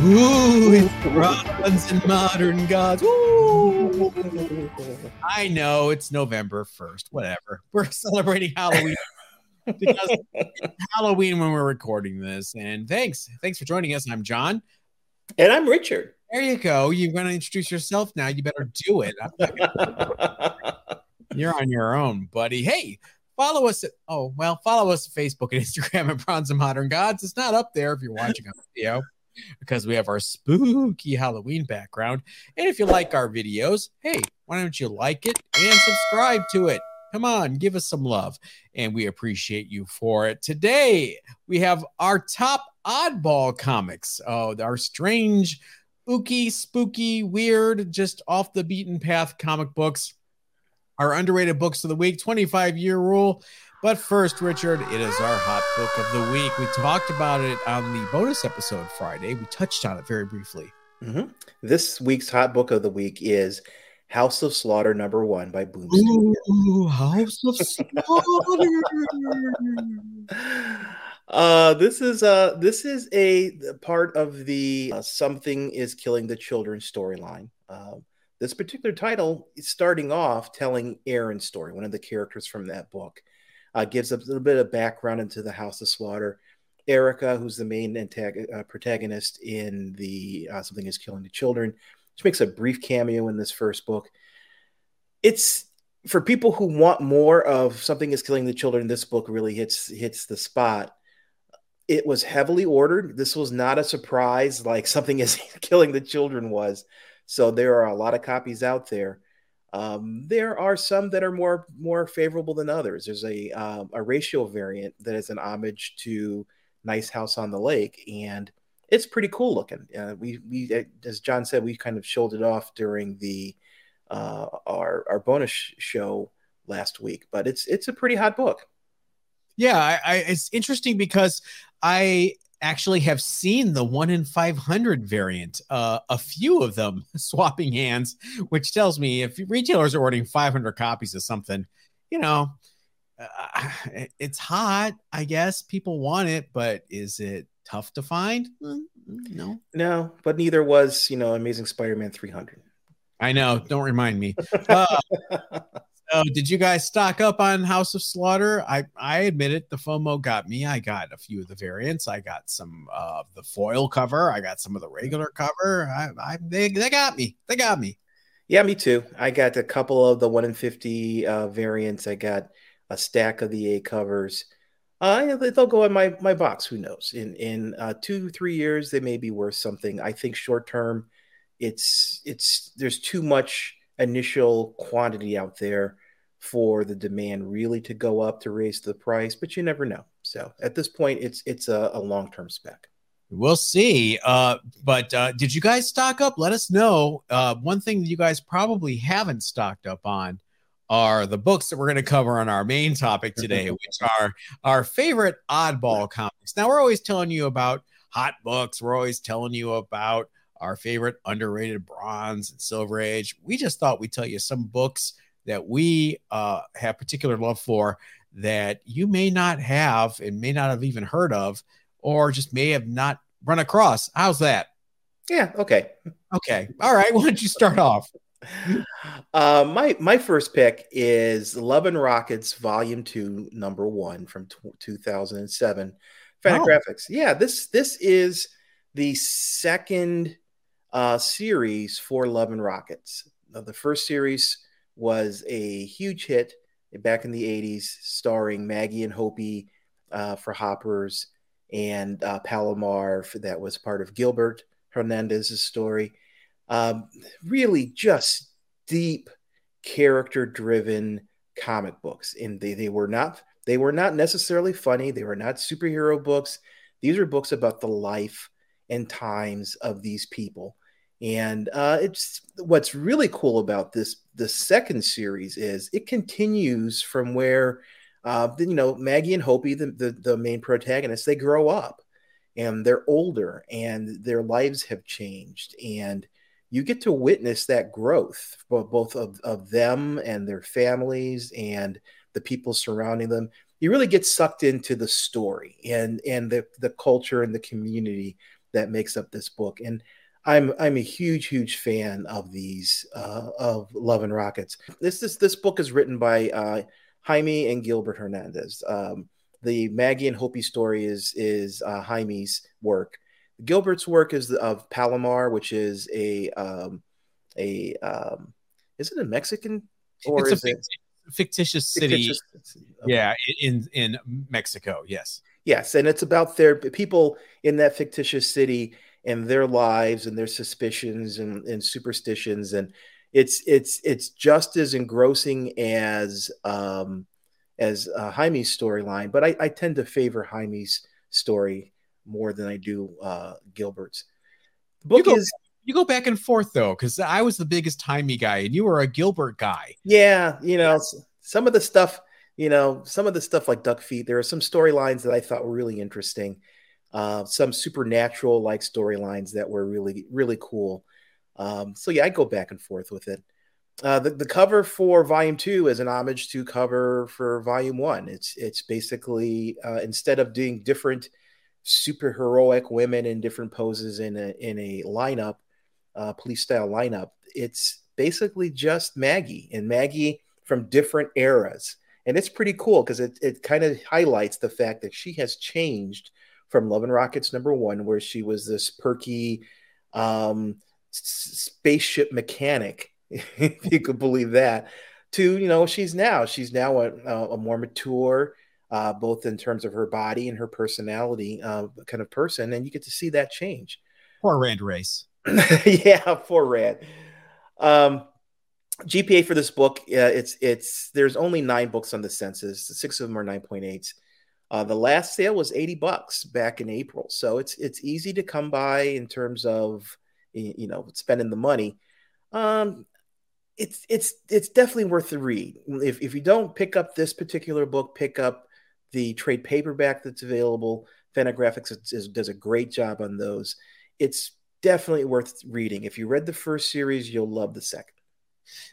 Ooh, it's bronze and modern gods. Ooh. I know it's November 1st. Whatever. We're celebrating Halloween because it's Halloween when we're recording this. And thanks. Thanks for joining us. I'm John. And I'm Richard. There you go. You're going to introduce yourself now. You better do it. You're on your own, buddy. Hey, follow us at, oh, well, follow us at Facebook and Instagram at Bronze and Modern Gods. It's not up there if you're watching on video because we have our spooky Halloween background. And if you like our videos, hey, why don't you like it and subscribe to it? Come on, give us some love, and we appreciate you for it. Today, we have our top oddball comics. Oh, our strange, spooky, spooky, weird, just off the beaten path comic books. Our underrated books of the week, 25 year rule. But first, Richard, it is our hot book of the week. We talked about it on the bonus episode Friday. We touched on it very briefly. Mm-hmm. This week's hot book of the week is House of Slaughter number one by Boom Ooh, House of Slaughter. uh, this is uh this is a part of the uh, something is killing the children storyline. Uh, this particular title is starting off telling Aaron's story, one of the characters from that book. Uh, gives a little bit of background into the House of Slaughter. Erica, who's the main antag- uh, protagonist in the uh, Something Is Killing the Children, she makes a brief cameo in this first book. It's for people who want more of Something Is Killing the Children. This book really hits hits the spot. It was heavily ordered. This was not a surprise like Something Is Killing the Children was. So there are a lot of copies out there. Um, there are some that are more more favorable than others. There's a uh, a ratio variant that is an homage to Nice House on the Lake, and it's pretty cool looking. Uh, we we as John said, we kind of showed it off during the uh, our our bonus show last week, but it's it's a pretty hot book. Yeah, I, I, it's interesting because I actually have seen the one in 500 variant, uh, a few of them swapping hands, which tells me if retailers are ordering 500 copies of something, you know, uh, it's hot. I guess people want it, but is it tough to find? Mm, no, no, but neither was, you know, Amazing Spider Man 300. I know. Don't remind me. Uh, so did you guys stock up on House of Slaughter? I I admit it, the FOMO got me. I got a few of the variants. I got some of uh, the foil cover. I got some of the regular cover. I, I they they got me. They got me. Yeah, me too. I got a couple of the one in fifty uh, variants. I got a stack of the A covers. Uh, they'll go in my my box. Who knows? In in uh, two three years, they may be worth something. I think short term, it's it's there's too much initial quantity out there for the demand really to go up to raise the price, but you never know. So at this point, it's it's a, a long term spec. We'll see. Uh, but uh, did you guys stock up? Let us know. Uh, one thing that you guys probably haven't stocked up on are the books that we're going to cover on our main topic today, which are our favorite oddball comics. Now, we're always telling you about hot books. We're always telling you about our favorite underrated bronze and silver age. We just thought we'd tell you some books that we uh, have particular love for that you may not have and may not have even heard of, or just may have not run across. How's that? Yeah. Okay. Okay. All right. Why don't you start off? Uh, my my first pick is Love and Rockets Volume Two, Number One from t- 2007. Fantagraphics. Oh. Yeah, this this is the second uh, series for Love and Rockets. Now, the first series was a huge hit back in the 80s, starring Maggie and Hopey uh, for Hoppers and uh, Palomar for, that was part of Gilbert Hernandez's story. Um, really just deep character driven comic books and they, they were not they were not necessarily funny they were not superhero books these are books about the life and times of these people. And uh, it's what's really cool about this the second series is it continues from where uh, you know Maggie and Hopey, the, the, the main protagonists, they grow up and they're older and their lives have changed. And you get to witness that growth both of, of them and their families and the people surrounding them. You really get sucked into the story and and the, the culture and the community that makes up this book. And I'm I'm a huge huge fan of these uh, of Love and Rockets. This this this book is written by uh, Jaime and Gilbert Hernandez. Um, the Maggie and Hopey story is is uh, Jaime's work. Gilbert's work is of Palomar, which is a um, a um, is it a Mexican or it's is it fictitious city? Fictitious, okay. Yeah, in in Mexico. Yes. Yes, and it's about their people in that fictitious city and their lives and their suspicions and, and superstitions, and it's it's it's just as engrossing as um, as uh, Jaime's storyline. But I, I tend to favor Jaime's story more than I do uh, Gilbert's. The book you go, is you go back and forth though, because I was the biggest Jaime guy and you were a Gilbert guy. Yeah, you know, yeah. some of the stuff you know, some of the stuff like Duck Feet, there are some storylines that I thought were really interesting. Uh, some supernatural like storylines that were really, really cool. Um, so yeah, I go back and forth with it. Uh, the, the cover for volume two is an homage to cover for volume one. It's it's basically uh, instead of doing different super heroic women in different poses in a in a lineup, uh, police style lineup, it's basically just Maggie and Maggie from different eras and it's pretty cool because it, it kind of highlights the fact that she has changed from Love and Rockets number one, where she was this perky um, spaceship mechanic, if you could believe that, to you know she's now she's now a, a more mature, uh, both in terms of her body and her personality, uh, kind of person, and you get to see that change. Poor Rand Race. yeah, poor Rand. Um, GPA for this book, uh, it's it's there's only nine books on the census. Six of them are nine point eight. Uh, the last sale was eighty bucks back in April, so it's it's easy to come by in terms of you know spending the money. Um, it's it's it's definitely worth the read. If if you don't pick up this particular book, pick up the trade paperback that's available. Fantagraphics is, is, does a great job on those. It's definitely worth reading. If you read the first series, you'll love the second.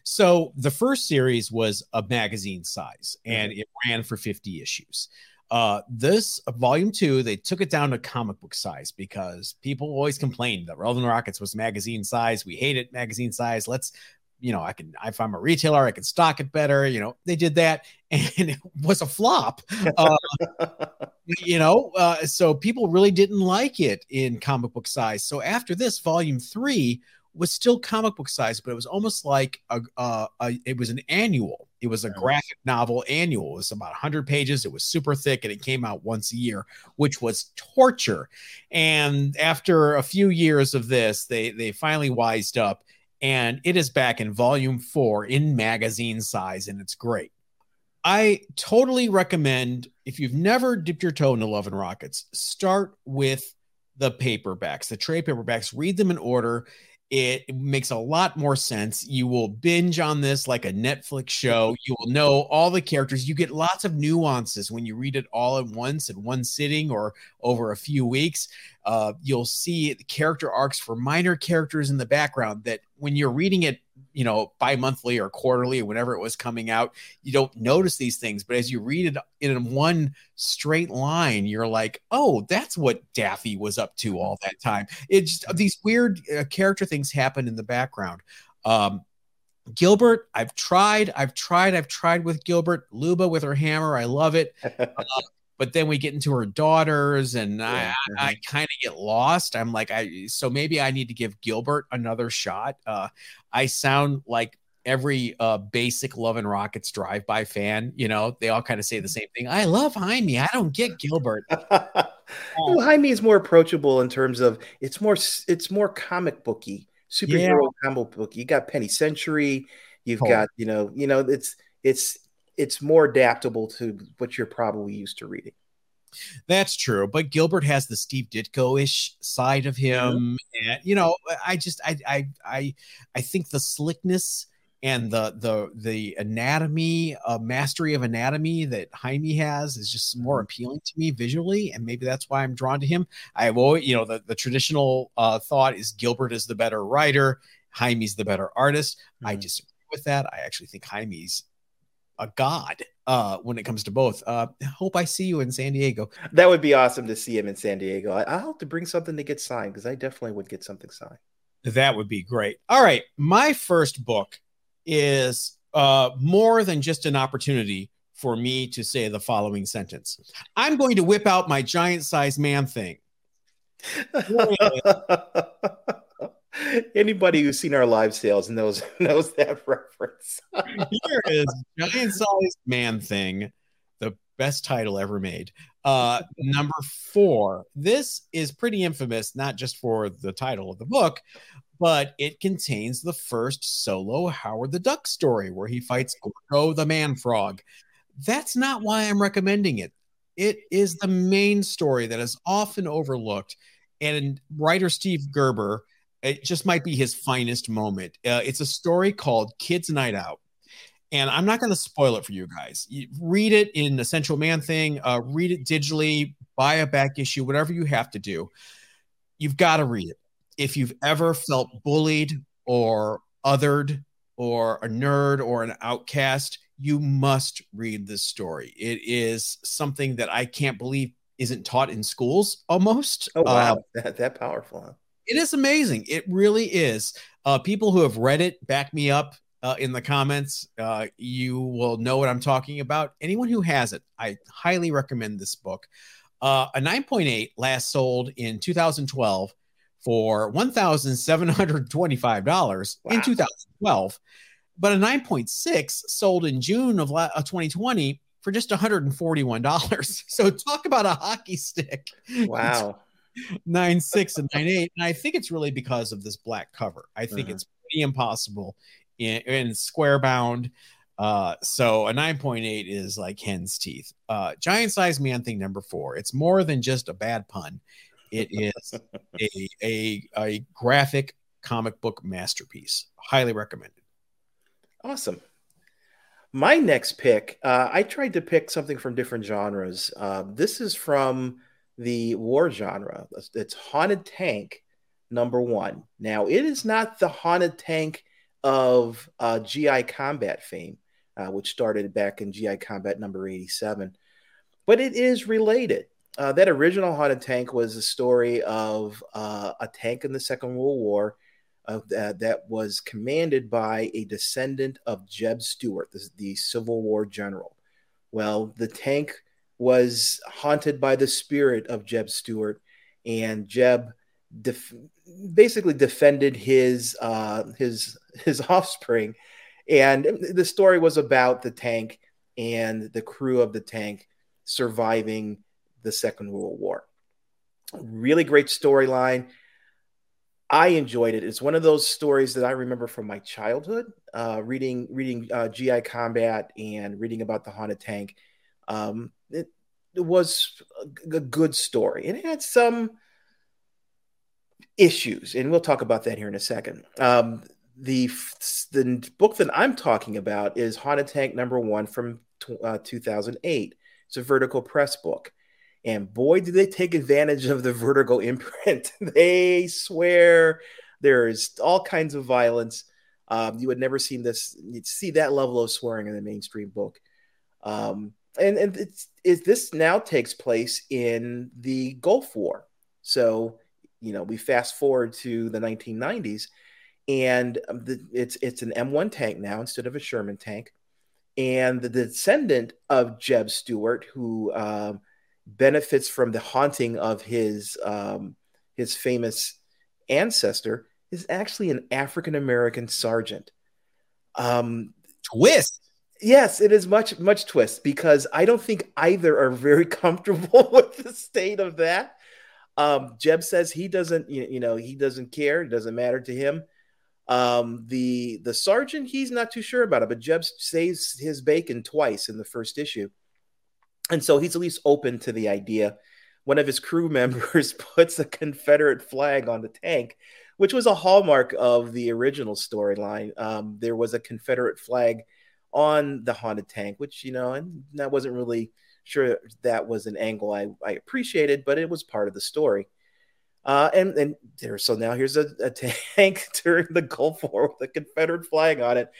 So the first series was a magazine size and it ran for 50 issues. Uh, this uh, volume two, they took it down to comic book size because people always complained that and Rockets was magazine size. We hate it magazine size. Let's, you know, I can, if I'm a retailer, I can stock it better. You know, they did that and it was a flop. Uh, you know, uh, so people really didn't like it in comic book size. So after this, volume three was still comic book size, but it was almost like a, a, a it was an annual. It was a graphic novel annual. It was about 100 pages. It was super thick and it came out once a year, which was torture. And after a few years of this, they they finally wised up and it is back in volume 4 in magazine size and it's great. I totally recommend if you've never dipped your toe into Love and Rockets, start with the paperbacks, the trade paperbacks, read them in order it makes a lot more sense. You will binge on this like a Netflix show. You will know all the characters. You get lots of nuances when you read it all at once in one sitting or over a few weeks. Uh, you'll see the character arcs for minor characters in the background that when you're reading it you know, bi-monthly or quarterly or whenever it was coming out, you don't notice these things. But as you read it in one straight line, you're like, oh, that's what Daffy was up to all that time. It's just, these weird uh, character things happen in the background. Um, Gilbert, I've tried, I've tried, I've tried with Gilbert. Luba with her hammer, I love it. Uh, but then we get into her daughters and yeah. I, I mm-hmm. kind of get lost. I'm like, I so maybe I need to give Gilbert another shot. Uh, I sound like every uh, basic Love and Rockets drive by fan. You know, they all kind of say the mm-hmm. same thing. I love Jaime. I don't get Gilbert. well, Jaime is more approachable in terms of it's more it's more comic booky, superhero yeah. comic book. You got Penny Century. You've oh. got you know you know it's it's it's more adaptable to what you're probably used to reading. That's true, but Gilbert has the Steve Ditko-ish side of him, mm-hmm. and you know, I just I I I I think the slickness and the the the anatomy, uh, mastery of anatomy that Jaime has is just more mm-hmm. appealing to me visually, and maybe that's why I'm drawn to him. I've always, you know, the the traditional uh, thought is Gilbert is the better writer, Jaime's the better artist. Mm-hmm. I disagree with that. I actually think Jaime's a god uh, when it comes to both. Uh, hope I see you in San Diego. That would be awesome to see him in San Diego. I, I'll have to bring something to get signed because I definitely would get something signed. That would be great. All right. My first book is uh, more than just an opportunity for me to say the following sentence I'm going to whip out my giant sized man thing. Anybody who's seen our live sales knows knows that reference. Here is giant sized man thing, the best title ever made. Uh, number four. This is pretty infamous, not just for the title of the book, but it contains the first solo Howard the Duck story where he fights Garko the man frog. That's not why I'm recommending it. It is the main story that is often overlooked. And writer Steve Gerber it just might be his finest moment. Uh, it's a story called Kids Night Out. And I'm not going to spoil it for you guys. You read it in Essential Man Thing, uh, read it digitally, buy a back issue, whatever you have to do. You've got to read it. If you've ever felt bullied or othered or a nerd or an outcast, you must read this story. It is something that I can't believe isn't taught in schools almost. Oh, wow. Uh, that, that powerful. It is amazing. It really is. Uh, people who have read it back me up uh, in the comments. Uh, you will know what I'm talking about. Anyone who has it, I highly recommend this book. Uh, a 9.8 last sold in 2012 for $1,725 wow. in 2012, but a 9.6 sold in June of 2020 for just $141. So talk about a hockey stick. Wow nine six and nine eight, and I think it's really because of this black cover. I think uh-huh. it's pretty impossible in, in square bound. Uh, so a 9.8 is like hen's teeth. Uh, giant size man thing number four. It's more than just a bad pun. It is a, a, a graphic comic book masterpiece. Highly recommended. Awesome. My next pick, uh, I tried to pick something from different genres. Uh, this is from the war genre. It's Haunted Tank number one. Now, it is not the Haunted Tank of uh, GI Combat fame, uh, which started back in GI Combat number 87, but it is related. Uh, that original Haunted Tank was a story of uh, a tank in the Second World War that, that was commanded by a descendant of Jeb Stuart, the, the Civil War general. Well, the tank was haunted by the spirit of Jeb Stuart, and Jeb def- basically defended his uh, his his offspring. And the story was about the tank and the crew of the tank surviving the Second World War. Really great storyline. I enjoyed it. It's one of those stories that I remember from my childhood, uh, reading reading uh, GI Combat and reading about the haunted tank. Um, it, it was a, good story. and It had some issues, and we'll talk about that here in a second. Um, the the book that I'm talking about is Haunted Tank number one from uh, 2008. It's a Vertigo Press book, and boy, did they take advantage of the Vertigo imprint. they swear there's all kinds of violence. Um, you had never seen this, you'd see that level of swearing in a mainstream book. Um, and and it's is this now takes place in the Gulf War. So you know we fast forward to the 1990s, and the, it's it's an M1 tank now instead of a Sherman tank, and the descendant of Jeb Stuart, who um, benefits from the haunting of his um, his famous ancestor, is actually an African American sergeant. Um, Twist Yes, it is much much twist because I don't think either are very comfortable with the state of that. Um, Jeb says he doesn't, you, know, he doesn't care. It doesn't matter to him. Um, the the sergeant, he's not too sure about it, but Jeb saves his bacon twice in the first issue, and so he's at least open to the idea. One of his crew members puts a Confederate flag on the tank, which was a hallmark of the original storyline. Um, there was a Confederate flag on the haunted tank, which you know, and I wasn't really sure that was an angle I, I appreciated, but it was part of the story. Uh, and and there, so now here's a, a tank during the Gulf War with a Confederate flag on it.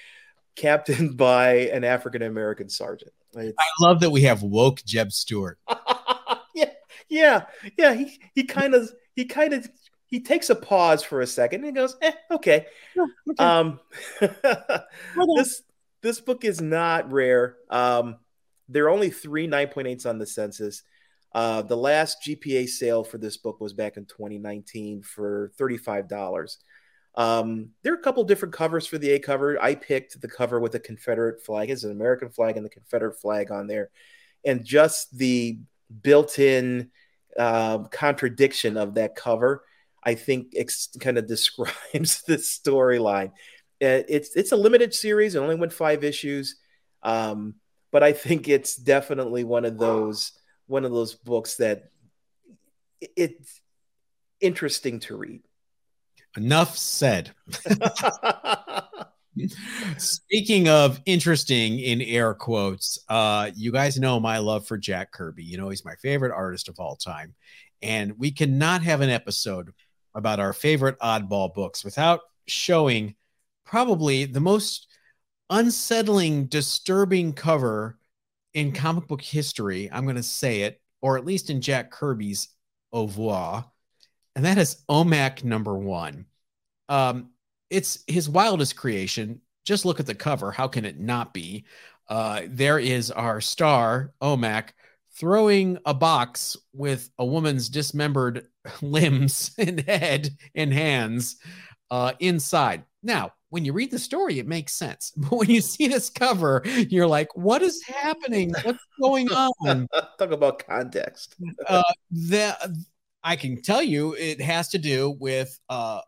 captained by an African American sergeant. It's... I love that we have woke Jeb Stuart. yeah, yeah, yeah. He he kind of he kind of he takes a pause for a second and he goes, eh, okay. Oh, okay. Um, this this book is not rare. Um, there are only three 9.8s on the census. Uh, the last GPA sale for this book was back in 2019 for $35. Um, there are a couple different covers for the A cover. I picked the cover with the Confederate flag. It's an American flag and the Confederate flag on there. And just the built in uh, contradiction of that cover, I think, ex- kind of describes the storyline. Uh, it's it's a limited series. It only went five issues, um, but I think it's definitely one of those one of those books that it's interesting to read. Enough said. Speaking of interesting in air quotes, uh, you guys know my love for Jack Kirby. You know, he's my favorite artist of all time. And we cannot have an episode about our favorite oddball books without showing probably the most unsettling, disturbing cover in comic book history. I'm going to say it, or at least in Jack Kirby's au revoir, and that is OMAC number one. Um, it's his wildest creation. Just look at the cover. How can it not be? Uh, there is our star, OMAC, throwing a box with a woman's dismembered limbs and head and hands uh, inside. Now, when you read the story, it makes sense. But when you see this cover, you're like, what is happening? What's going on? Talk about context. uh, the, I can tell you it has to do with uh,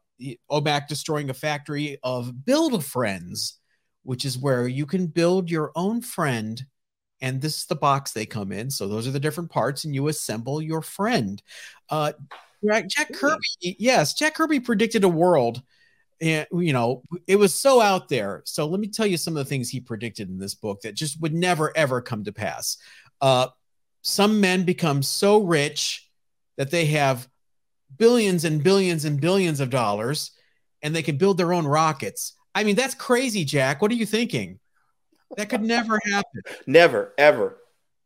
OMAC destroying a factory of build a friends, which is where you can build your own friend. And this is the box they come in. So those are the different parts, and you assemble your friend. Uh, Jack Kirby, yes, Jack Kirby predicted a world and you know it was so out there. So let me tell you some of the things he predicted in this book that just would never ever come to pass. Uh, some men become so rich that they have billions and billions and billions of dollars and they can build their own rockets. I mean that's crazy jack. What are you thinking? That could never happen. Never ever.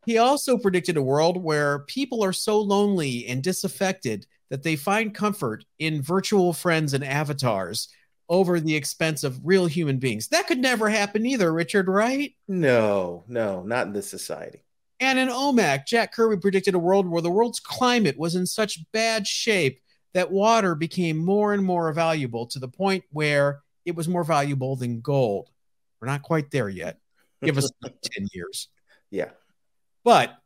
He also predicted a world where people are so lonely and disaffected that they find comfort in virtual friends and avatars over the expense of real human beings. That could never happen either, Richard, right? No, no, not in this society. And in OMAC, Jack Kirby predicted a world where the world's climate was in such bad shape that water became more and more valuable to the point where it was more valuable than gold. We're not quite there yet. Give us 10 years. Yeah. But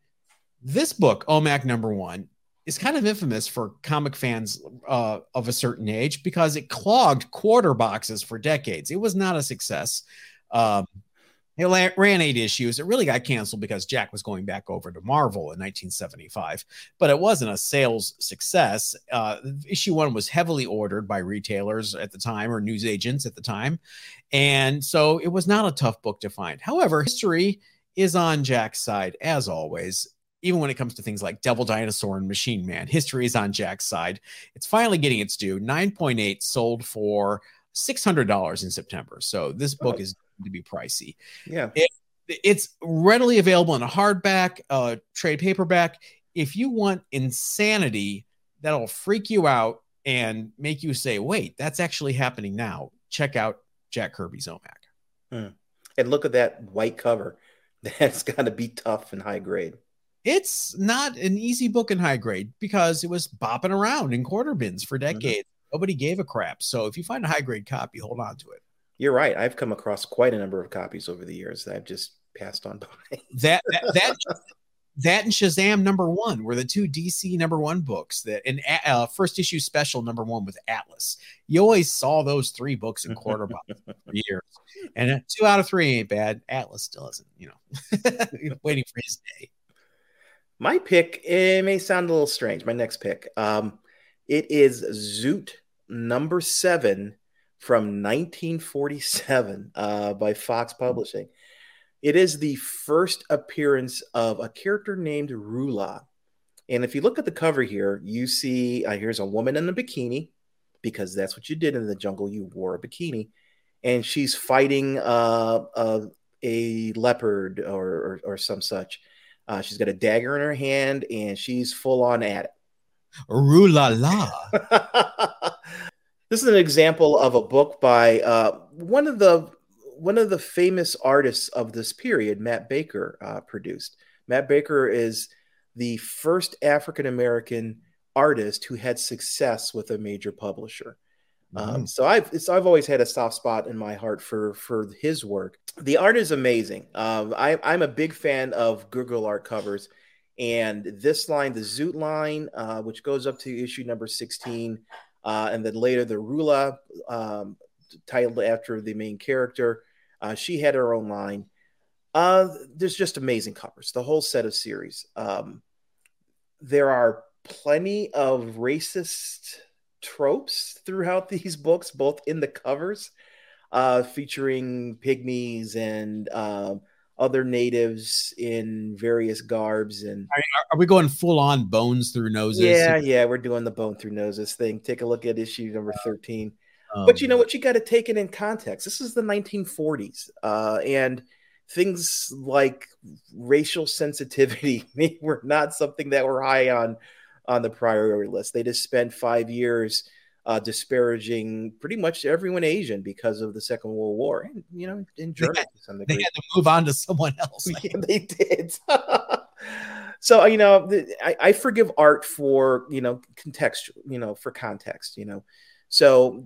this book, OMAC number one, is kind of infamous for comic fans uh, of a certain age because it clogged quarter boxes for decades. It was not a success. Um, it ran eight issues. It really got canceled because Jack was going back over to Marvel in 1975, but it wasn't a sales success. Uh, issue one was heavily ordered by retailers at the time or news agents at the time. And so it was not a tough book to find. However, history is on Jack's side, as always even when it comes to things like Devil Dinosaur and Machine Man. History is on Jack's side. It's finally getting its due. 9.8 sold for $600 in September. So this book oh. is to be pricey. Yeah. It, it's readily available in a hardback, uh, trade paperback. If you want insanity that'll freak you out and make you say, wait, that's actually happening now, check out Jack Kirby's OMAC. Hmm. And look at that white cover. That's got to be tough and high grade it's not an easy book in high grade because it was bopping around in quarter bins for mm-hmm. decades. Mm-hmm. Nobody gave a crap. So if you find a high grade copy, hold on to it. You're right. I've come across quite a number of copies over the years that I've just passed on by. that, that that that and Shazam number one were the two DC number one books that and uh, first issue special number one with Atlas. You always saw those three books in quarter box for years, and uh, two out of three ain't bad. Atlas still isn't, you know, waiting for his day. My pick, it may sound a little strange. My next pick, um, it is Zoot number seven from 1947 uh, by Fox Publishing. It is the first appearance of a character named Rulah. And if you look at the cover here, you see uh, here's a woman in a bikini because that's what you did in the jungle. You wore a bikini. and she's fighting uh, uh, a leopard or, or, or some such. Uh, she's got a dagger in her hand, and she's full on at it. Rue la la. this is an example of a book by uh, one of the one of the famous artists of this period, Matt Baker, uh, produced. Matt Baker is the first African American artist who had success with a major publisher. Mm-hmm. Um, so I've I've always had a soft spot in my heart for for his work. The art is amazing. Um, I, I'm a big fan of good girl art covers, and this line, the Zoot line, uh, which goes up to issue number 16, uh, and then later the Rulah, um, titled after the main character. Uh, she had her own line. Uh, there's just amazing covers. The whole set of series. Um, there are plenty of racist tropes throughout these books, both in the covers, uh, featuring pygmies and uh, other natives in various garbs. And are, are, we going full on bones through noses? Yeah, yeah, we're doing the bone through noses thing. Take a look at issue number thirteen. Um, but you know what? You got to take it in context. This is the 1940s, uh, and things like racial sensitivity were not something that were high on on the priority list. They just spent five years uh, disparaging pretty much everyone Asian because of the Second World War, and you know, in Germany, they had, they had to move on to someone else. yeah, they did. so you know, I, I, forgive art for you know context, you know, for context, you know. So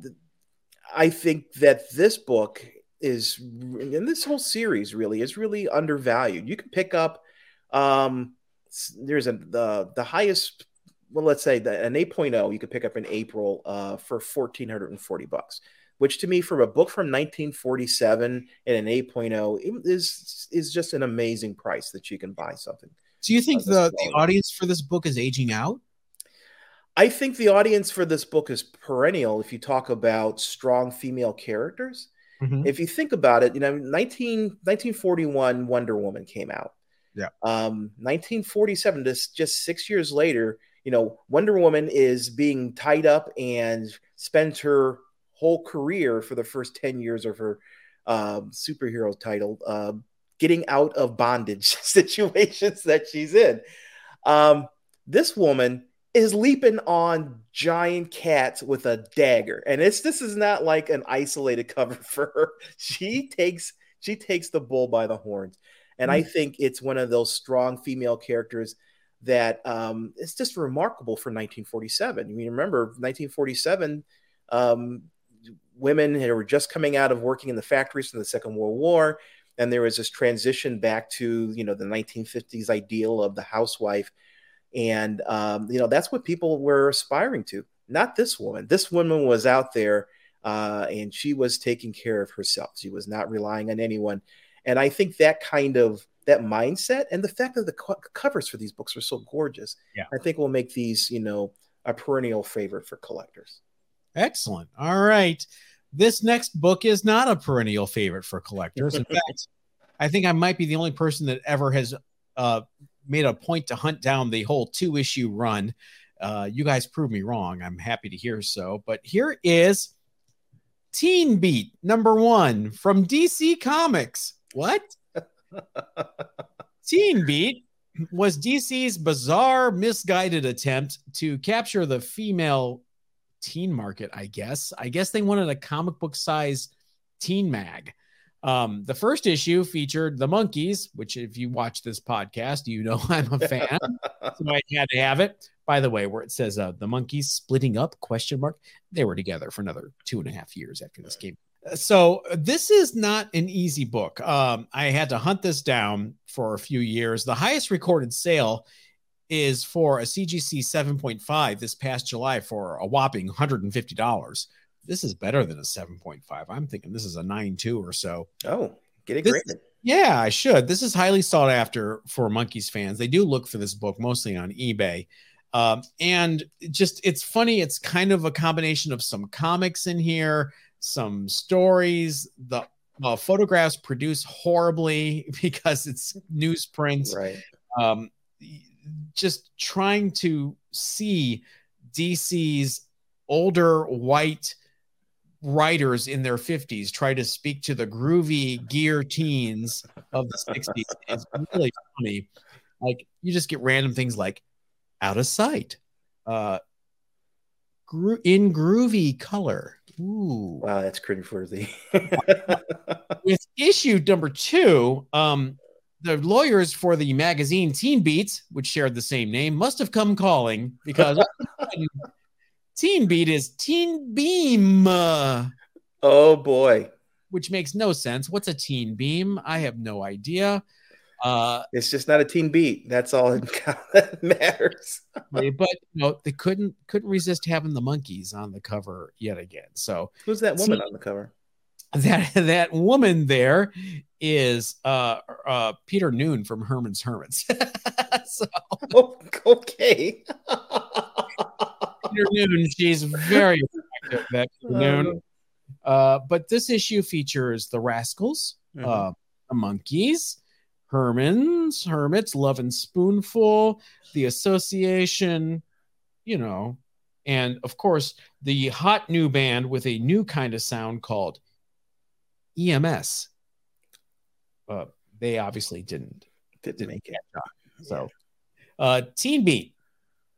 I think that this book is, and this whole series really is really undervalued. You can pick up. Um, there's a the the highest well, let's say that an 8.0 you could pick up in April uh, for 1440 bucks, which to me, from a book from 1947 and an 8.0, is is just an amazing price that you can buy something. Do you think the, the audience for this book is aging out? I think the audience for this book is perennial. If you talk about strong female characters, mm-hmm. if you think about it, you know, 19, 1941 Wonder Woman came out. Yeah. Um, 1947, just just six years later, you know, Wonder Woman is being tied up and spends her whole career for the first 10 years of her um, superhero title uh, getting out of bondage situations that she's in. Um, this woman is leaping on giant cats with a dagger and it's this is not like an isolated cover for her she takes she takes the bull by the horns and mm-hmm. i think it's one of those strong female characters that um, it's just remarkable for 1947. I mean, remember 1947, um, women were just coming out of working in the factories from the Second World War, and there was this transition back to you know the 1950s ideal of the housewife, and um, you know that's what people were aspiring to. Not this woman. This woman was out there, uh, and she was taking care of herself. She was not relying on anyone, and I think that kind of that mindset and the fact that the co- covers for these books are so gorgeous yeah. I think will make these you know a perennial favorite for collectors. Excellent. All right. This next book is not a perennial favorite for collectors. In fact i think i might be the only person that ever has uh, made a point to hunt down the whole two issue run. Uh, you guys prove me wrong. I'm happy to hear so. But here is teen beat number one from dc comics. What Teen Beat was DC's bizarre, misguided attempt to capture the female teen market, I guess. I guess they wanted a comic book size teen mag. Um, the first issue featured the Monkees, which, if you watch this podcast, you know I'm a fan, so I had to have it. By the way, where it says uh, the Monkees splitting up question mark, they were together for another two and a half years after this game so this is not an easy book. Um, I had to hunt this down for a few years. The highest recorded sale is for a CGC 7.5 this past July for a whopping $150. This is better than a 7.5. I'm thinking this is a 9.2 or so. Oh, get it this, graded. Yeah, I should. This is highly sought after for Monkees fans. They do look for this book mostly on eBay. Um, and just it's funny. It's kind of a combination of some comics in here, some stories. The uh, photographs produce horribly because it's newsprint. Right. Um, just trying to see DC's older white writers in their 50s try to speak to the groovy gear teens of the 60s. It's really funny. Like you just get random things like out of sight, uh, gro- in groovy color. Ooh. Wow, that's cringeworthy. With issue number two, um, the lawyers for the magazine Teen Beats, which shared the same name, must have come calling because Teen Beat is Teen Beam. oh boy, which makes no sense. What's a teen beam? I have no idea. Uh, it's just not a teen beat. That's all that matters. but you know, they couldn't couldn't resist having the Monkees on the cover yet again. So who's that woman on the cover? That that woman there is uh uh Peter Noone from Herman's Hermits. so oh, okay. Peter Noone, she's very effective. That Peter Noone. Uh, but this issue features the Rascals, Mhm. uh, the Monkees, Herman's, Hermits, Lovin' Spoonful, the Association, you know, and of course, the hot new band with a new kind of sound called EMS. Uh, they obviously didn't. Didn't make it. So, uh, Teen Beat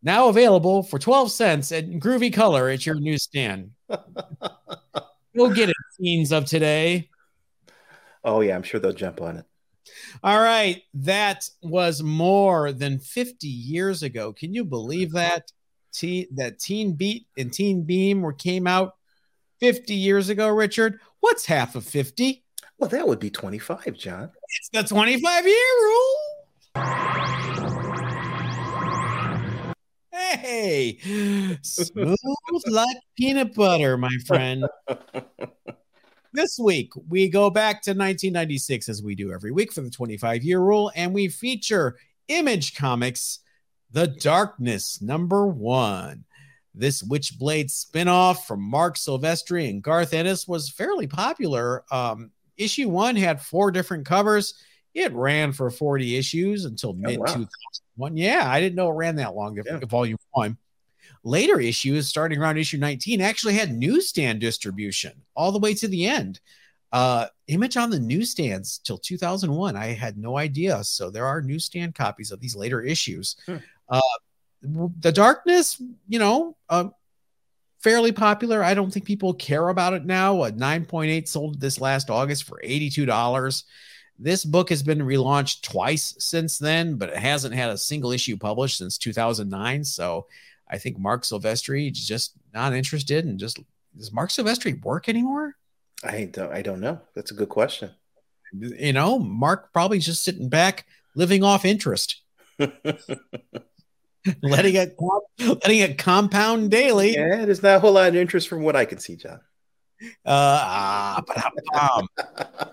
now available for 12 cents at Groovy Color at your newsstand. Go get it, teens of today. Oh yeah, I'm sure they'll jump on it. All right, that was more than 50 years ago. Can you believe that? Teen, that Teen Beat and Teen Beam were came out 50 years ago, Richard. What's half of 50? Well, that would be 25, John. It's the 25 year rule. Hey, smooth like peanut butter, my friend. This week, we go back to 1996 as we do every week for the 25 year rule, and we feature Image Comics The Darkness number one. This Witchblade spinoff from Marc Silvestri and Garth Ennis was fairly popular. Um, issue one had four different covers. It ran for 40 issues until mid wow. 2001. Yeah, I didn't know it ran that long, Yeah. volume one. Later issues, starting around issue 19, actually had newsstand distribution all the way to the end. Uh, image on the newsstands till 2001. I had no idea. So there are newsstand copies of these later issues. Hmm. Uh, the Darkness, you know, uh, fairly popular. I don't think people care about it now. A 9.8 sold this last August for $82. This book has been relaunched twice since then, but it hasn't had a single issue published since 2009. So I think Marc Silvestri is just not interested and just does Marc Silvestri work anymore? I don't. I don't know. That's a good question. You know, Marc probably just sitting back, living off interest, letting it letting it compound daily. Yeah, there's not a whole lot of interest from what I can see, John. Uh, ah.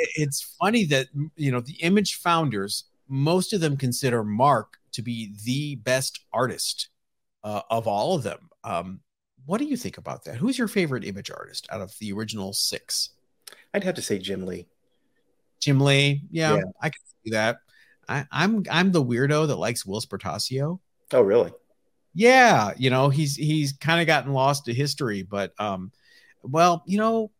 It- it's funny that you know the image founders most of them consider marc to be the best artist uh, of all of them um, what do you think about that who's your favorite image artist out of the original six I'd have to say Jim Lee. jim lee yeah, Yeah. i can see that I, i'm i'm the weirdo that likes Whilce Portacio. Oh, really? yeah you know he's he's kind of gotten lost to history but um well you know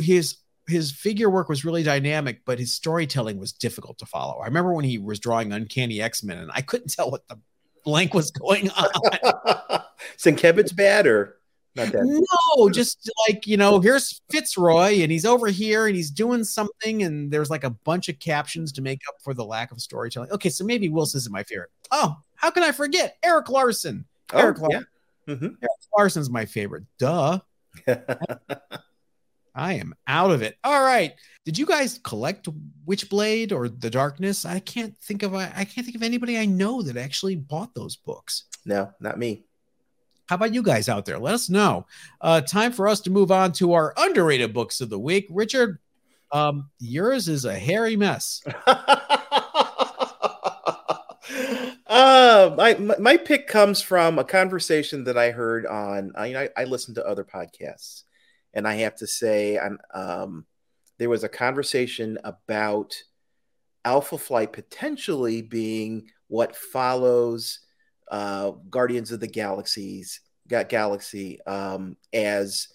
his his figure work was really dynamic but his storytelling was difficult to follow i remember when he was drawing uncanny x-men and i couldn't tell what the blank was going on. Sinkevich's bad or not that? no just like you know here's fitzroy and he's over here and he's doing something and there's like a bunch of captions to make up for the lack of storytelling. Okay so maybe wilson isn't my favorite. Oh how can i forget? Erik larsen. Oh, Eric yeah. Mhm. larsen's my favorite. Duh I am out of it. All right. Did you guys collect Witchblade or The Darkness? I can't think of I can't think of anybody I know that actually bought those books. no, not me. How about you guys out there? Let us know. Uh, time for us to move on to our underrated books of the week. Richard, um, yours is a hairy mess. uh, my, my my pick comes from a conversation that I heard on. I I, I listen to other podcasts, and I have to say, I'm, um, there was a conversation about Alpha Flight potentially being what follows uh, Guardians of the Galaxies got Galaxy um, as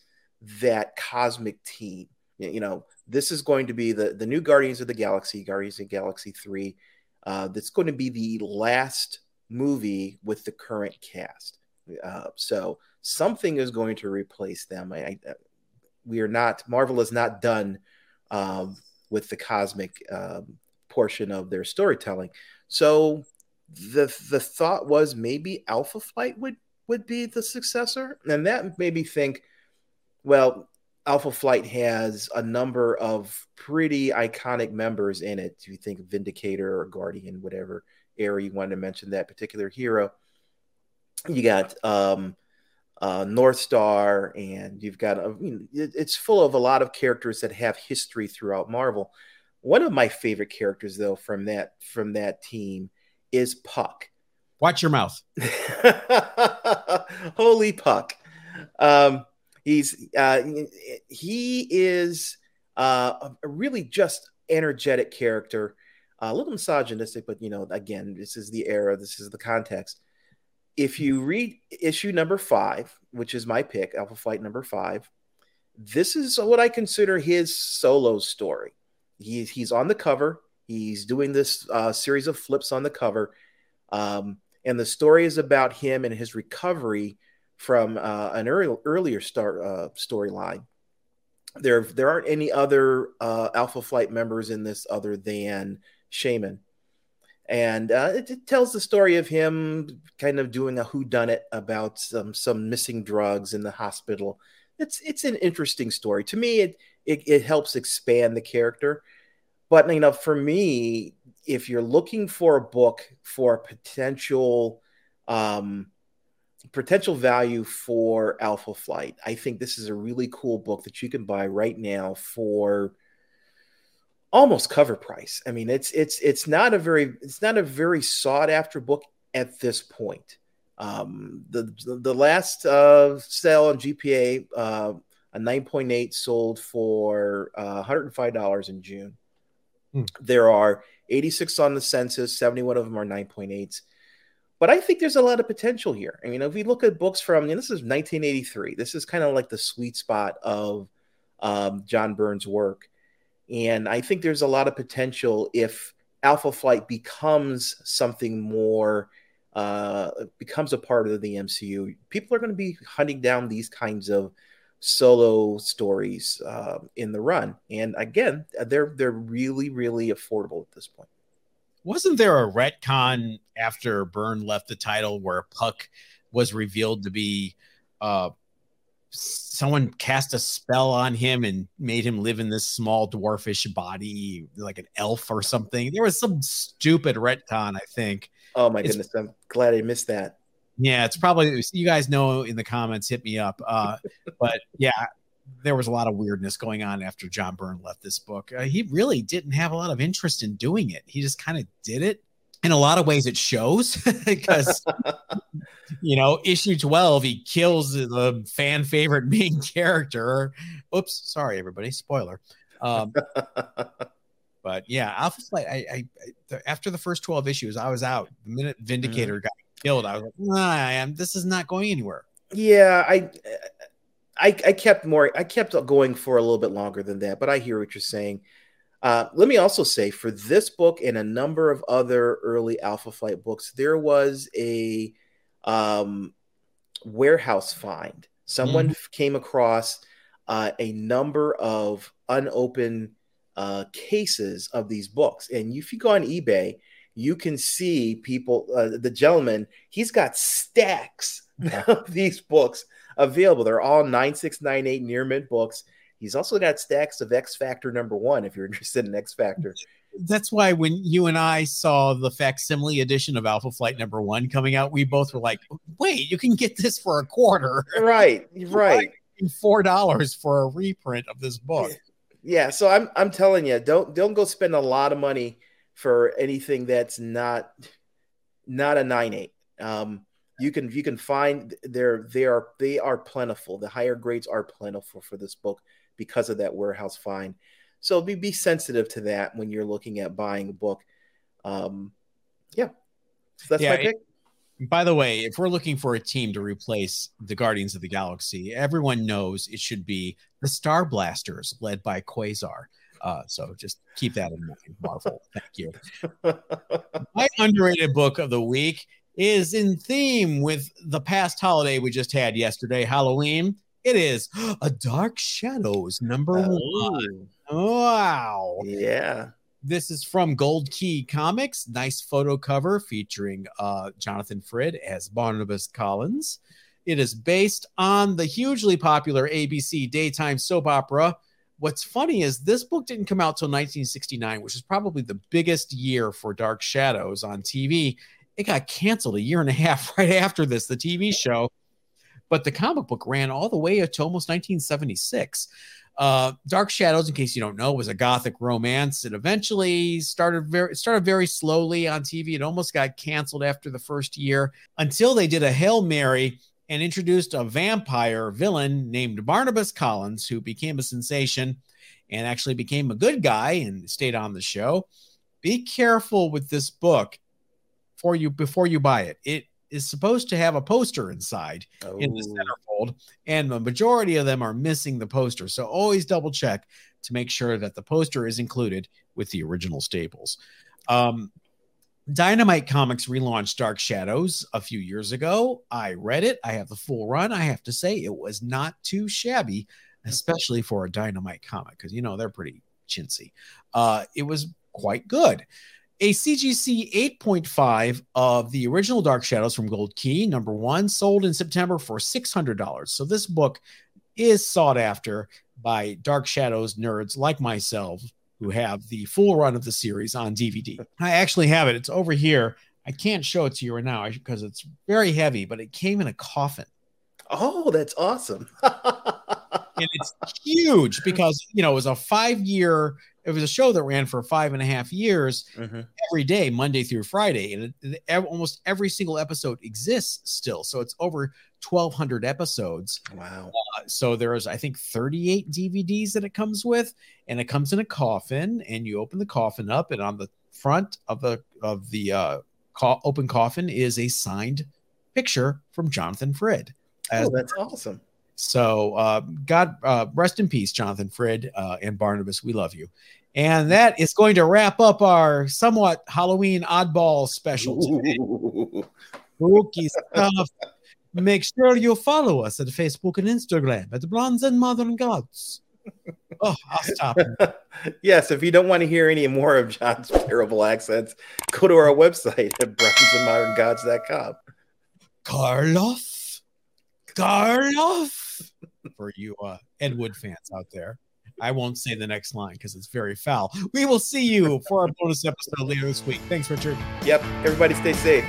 that cosmic team. You know, this is going to be the the new Guardians of the Galaxy, Guardians of Galaxy three. Uh, that's going to be the last movie with the current cast. Uh, so something is going to replace them. I, I, we are not Marvel is not done um, with the cosmic um, portion of their storytelling. So the the thought was maybe Alpha Flight would would be the successor, and that made me think. Well, Alpha Flight has a number of pretty iconic members in it. Do you think Vindicator or Guardian, whatever area you wanted to mention that particular hero? You got um, uh, Northstar, and you've got a, you know, it, it's full of a lot of characters that have history throughout Marvel. One of my favorite characters, though, from that from that team is Puck. Watch your mouth. Holy Puck. Um, he's uh, he is uh, a really just energetic character, a little misogynistic, but you know, again, this is the era, this is the context. If you read issue number five, which is my pick, Alpha Flight number five, this is what I consider his solo story. He's on the cover. He's doing this uh, series of flips on the cover, um, and the story is about him and his recovery from uh, an early, earlier uh, storyline. There, there aren't any other uh, Alpha Flight members in this other than Shaman, and uh, it, it, tells the story of him kind of doing a whodunit about some some missing drugs in the hospital. It's it's an interesting story to me. It it, it helps expand the character, but you know, for me, if you're looking for a book for potential um, potential value for Alpha Flight. I think this is a really cool book that you can buy right now for almost cover price. I mean, it's it's it's not a very it's not a very sought after book at this point. Um, the the last uh, sale on GPA, uh, a 9.8 sold for uh, $105 in June. Hmm. There are 86 on the census, 71 of them are 9.8s. But I think there's a lot of potential here. I mean, if we look at books from, this is 1983. This is kind of like the sweet spot of um, John Byrne's work. And I think there's a lot of potential if Alpha Flight becomes something more, uh, becomes a part of the MCU. People are going to be hunting down these kinds of solo stories uh, in the run. And again, they're they're really really affordable at this point wasn't there a retcon after Byrne left the title where Puck was revealed to be uh someone cast a spell on him and made him live in this small dwarfish body like an elf or something. There was some stupid retcon, I think. Oh my it's, goodness, I'm glad I missed that. Yeah, it's probably you guys know in the comments, hit me up. Uh, but yeah, there was a lot of weirdness going on after John Byrne left this book. Uh, he really didn't have a lot of interest in doing it. He just kind of did it. In a lot of ways, it shows because, you know, issue 12, he kills the fan favorite main character. Oops, sorry, everybody. Spoiler. Um, but yeah, Alpha Flight, I, I, I, after the first 12 issues, I was out. The minute Vindicator mm-hmm. got killed, I was like, nah, I am, this is not going anywhere. Yeah, I I, I kept more. I kept going for a little bit longer than that, but I hear what you're saying. Uh, let me also say for this book and a number of other early Alpha Flight books, there was a um, warehouse find. Someone mm. came across uh, a number of unopened uh, cases of these books, and if you go on eBay, you can see people. Uh, the gentleman, he's got stacks of these books available. They're all 9698 near mint books. He's also got stacks of X Factor number one if you're interested in X Factor. That's why when you and I saw the facsimile edition of Alpha Flight number one coming out, we both were like, wait, you can get this for a quarter. Right, right. Four dollars for a reprint of this book. Yeah, so I'm I'm telling you, don't don't go spend a lot of money for anything that's not not a nine eight. Um, you can you can find they're they are they are plentiful. The higher grades are plentiful for this book because of that warehouse fine. So be be sensitive to that when you're looking at buying a book. Um, yeah, so that's yeah, my pick. By the way, if we're looking for a team to replace the Guardians of the Galaxy, everyone knows it should be the Star Blasters, led by Quasar. Uh, so just keep that in mind, Marvel. Thank you. My underrated book of the week is in theme with the past holiday we just had yesterday, Halloween. It is a Dark Shadows number Oh. one. Wow. Yeah. This is from Gold Key Comics. Nice photo cover featuring uh, Jonathan Frid as Barnabas Collins. It is based on the hugely popular ABC daytime soap opera. What's funny is this book didn't come out till 1969, which is probably the biggest year for Dark Shadows on TV. It got canceled a year and a half right after this, the TV show. But the comic book ran all the way up to almost 1976. Uh, Dark Shadows, in case you don't know, was a gothic romance. It eventually started very started very slowly on TV. It almost got canceled after the first year until they did a Hail Mary and introduced a vampire villain named Barnabas Collins, who became a sensation and actually became a good guy and stayed on the show. Be careful with this book for you before you buy it. It is supposed to have a poster inside in the Oh. centerfold, and the majority of them are missing the poster. So always double check to make sure that the poster is included with the original staples. Um, Dynamite Comics relaunched Dark Shadows a few years ago. I read it. I have the full run. I have to say it was not too shabby, especially for a Dynamite comic because you know they're pretty chintzy. Uh, it was quite good. A CGC 8.5 of the original Dark Shadows from Gold Key, number one, sold in September for $600. So this book is sought after by Dark Shadows nerds like myself who have the full run of the series on DVD. I actually have it. It's over here. I can't show it to you right now because it's very heavy, but it came in a coffin. Oh, that's awesome. and it's huge because you know it was a five year it was a show that ran for five and a half years Mhm. every day monday through friday and it, it- almost every single episode exists still so it's over 1200 episodes Wow. Uh, so there's i think 38 dvds that it comes with and it comes in a coffin and you open the coffin up and on the front of the of the uh co- open coffin is a signed picture from jonathan frid as Oh, that's awesome. So, uh, God, uh, rest in peace, Jonathan Frid uh, and Barnabas. We love you. And that is going to wrap up our somewhat Halloween oddball special. Spooky stuff. Make sure you follow us at Facebook and Instagram at Blondes and Modern Gods. Oh, I'll stop. yes, if you don't want to hear any more of John's terrible accents, go to our website at bronzeandmoderngods.com. Karloff. Karloff. For you uh, Ed Wood fans out there. I won't say the next line because it's very foul. We will see you for our bonus episode later this week. Thanks, Richard. Yep, everybody stay safe.